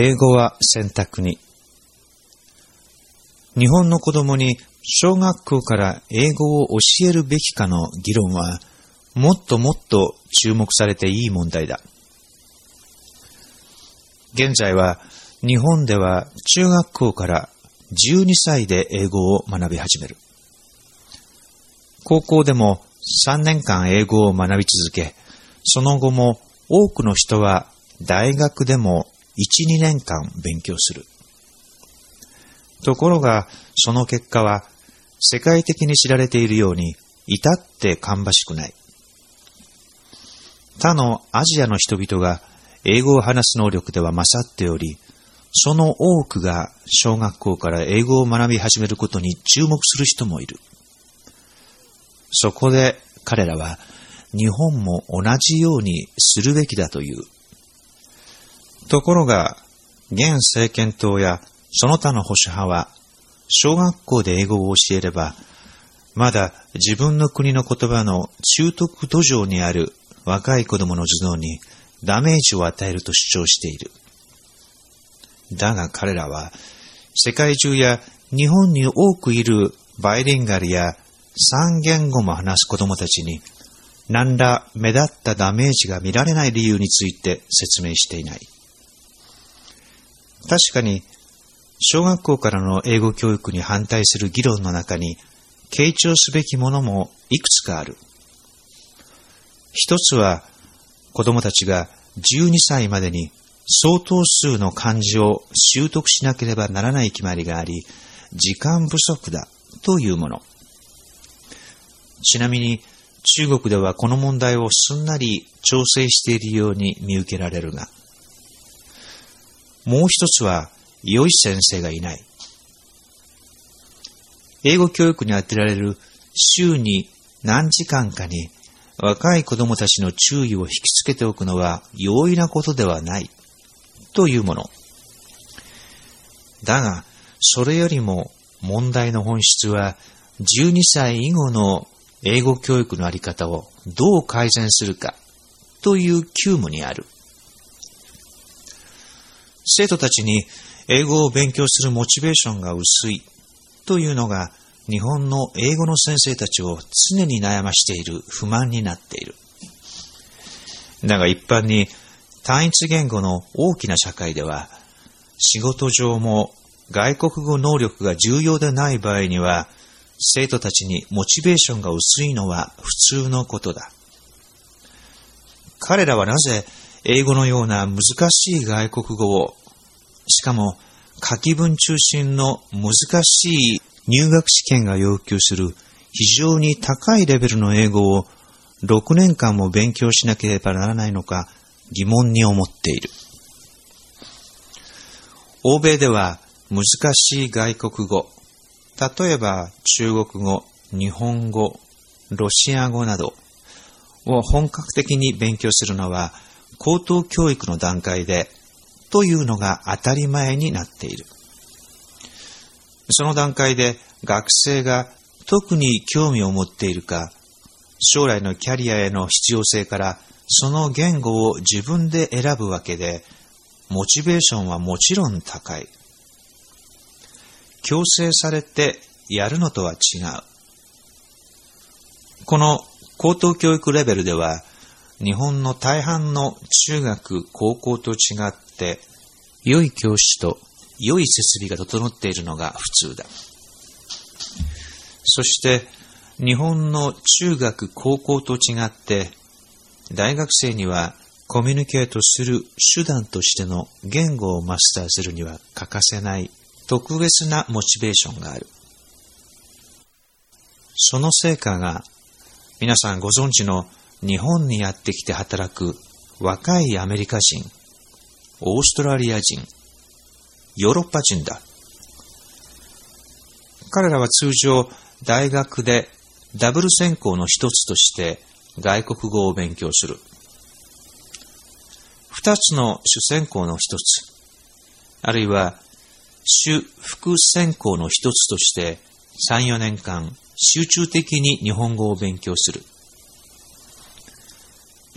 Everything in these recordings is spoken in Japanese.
英語は選択に。日本の子供に小学校から英語を教えるべきかの議論は、もっともっと注目されていい問題だ。現在は日本では中学校から12歳で英語を学び始める。高校でも3年間英語を学び続け、その後も多くの人は大学でも1、2年間勉強する。ところが、その結果は世界的に知られているように至って芳しくない。他のアジアの人々が英語を話す能力では勝っており、その多くが小学校から英語を学び始めることに注目する人もいる。そこで彼らは日本も同じようにするべきだという。ところが、現政権党やその他の保守派は、小学校で英語を教えれば、まだ自分の国の言葉の習得途上にある若い子供の頭脳にダメージを与えると主張している。だが彼らは、世界中や日本に多くいるバイリンガルや三言語も話す子供たちに、何ら目立ったダメージが見られない理由について説明していない。確かに、小学校からの英語教育に反対する議論の中に、傾聴すべきものもいくつかある。一つは、子供たちが12歳までに相当数の漢字を習得しなければならない決まりがあり、時間不足だというもの。ちなみに、中国ではこの問題をすんなり調整しているように見受けられるが、もう一つは、良い先生がいない。英語教育に当てられる週に何時間かに若い子供たちの注意を引きつけておくのは容易なことではないというもの。だが、それよりも問題の本質は12歳以後の英語教育のあり方をどう改善するかという急務にある。生徒たちに英語を勉強するモチベーションが薄いというのが日本の英語の先生たちを常に悩ましている不満になっている。だが一般に単一言語の大きな社会では仕事上も外国語能力が重要でない場合には生徒たちにモチベーションが薄いのは普通のことだ。彼らはなぜ英語のような難しい外国語を、しかも書き文中心の難しい入学試験が要求する非常に高いレベルの英語を6年間も勉強しなければならないのか疑問に思っている。欧米では難しい外国語、例えば中国語、日本語、ロシア語などを本格的に勉強するのは高等教育の段階でというのが当たり前になっている。その段階で学生が特に興味を持っているか、将来のキャリアへの必要性からその言語を自分で選ぶわけで、モチベーションはもちろん高い。強制されてやるのとは違う。この高等教育レベルでは、日本の大半の中学、高校と違って、良い教師と良い設備が整っているのが普通だ。そして、日本の中学、高校と違って、大学生にはコミュニケートする手段としての言語をマスターするには欠かせない特別なモチベーションがある。その成果が皆さんご存知の日本にやってきて働く若いアメリカ人、オーストラリア人、ヨーロッパ人だ。彼らは通常大学でダブル専攻の一つとして外国語を勉強する。二つの主専攻の一つ、あるいは主副専攻の一つとして3、4年間集中的に日本語を勉強する。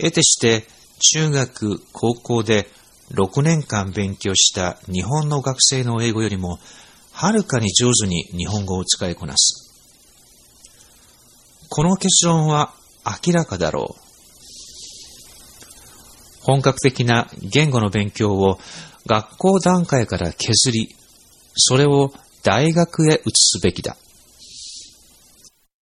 得てして中学、高校で6年間勉強した日本の学生の英語よりもはるかに上手に日本語を使いこなす。この結論は明らかだろう。本格的な言語の勉強を学校段階から削り、それを大学へ移すべきだ。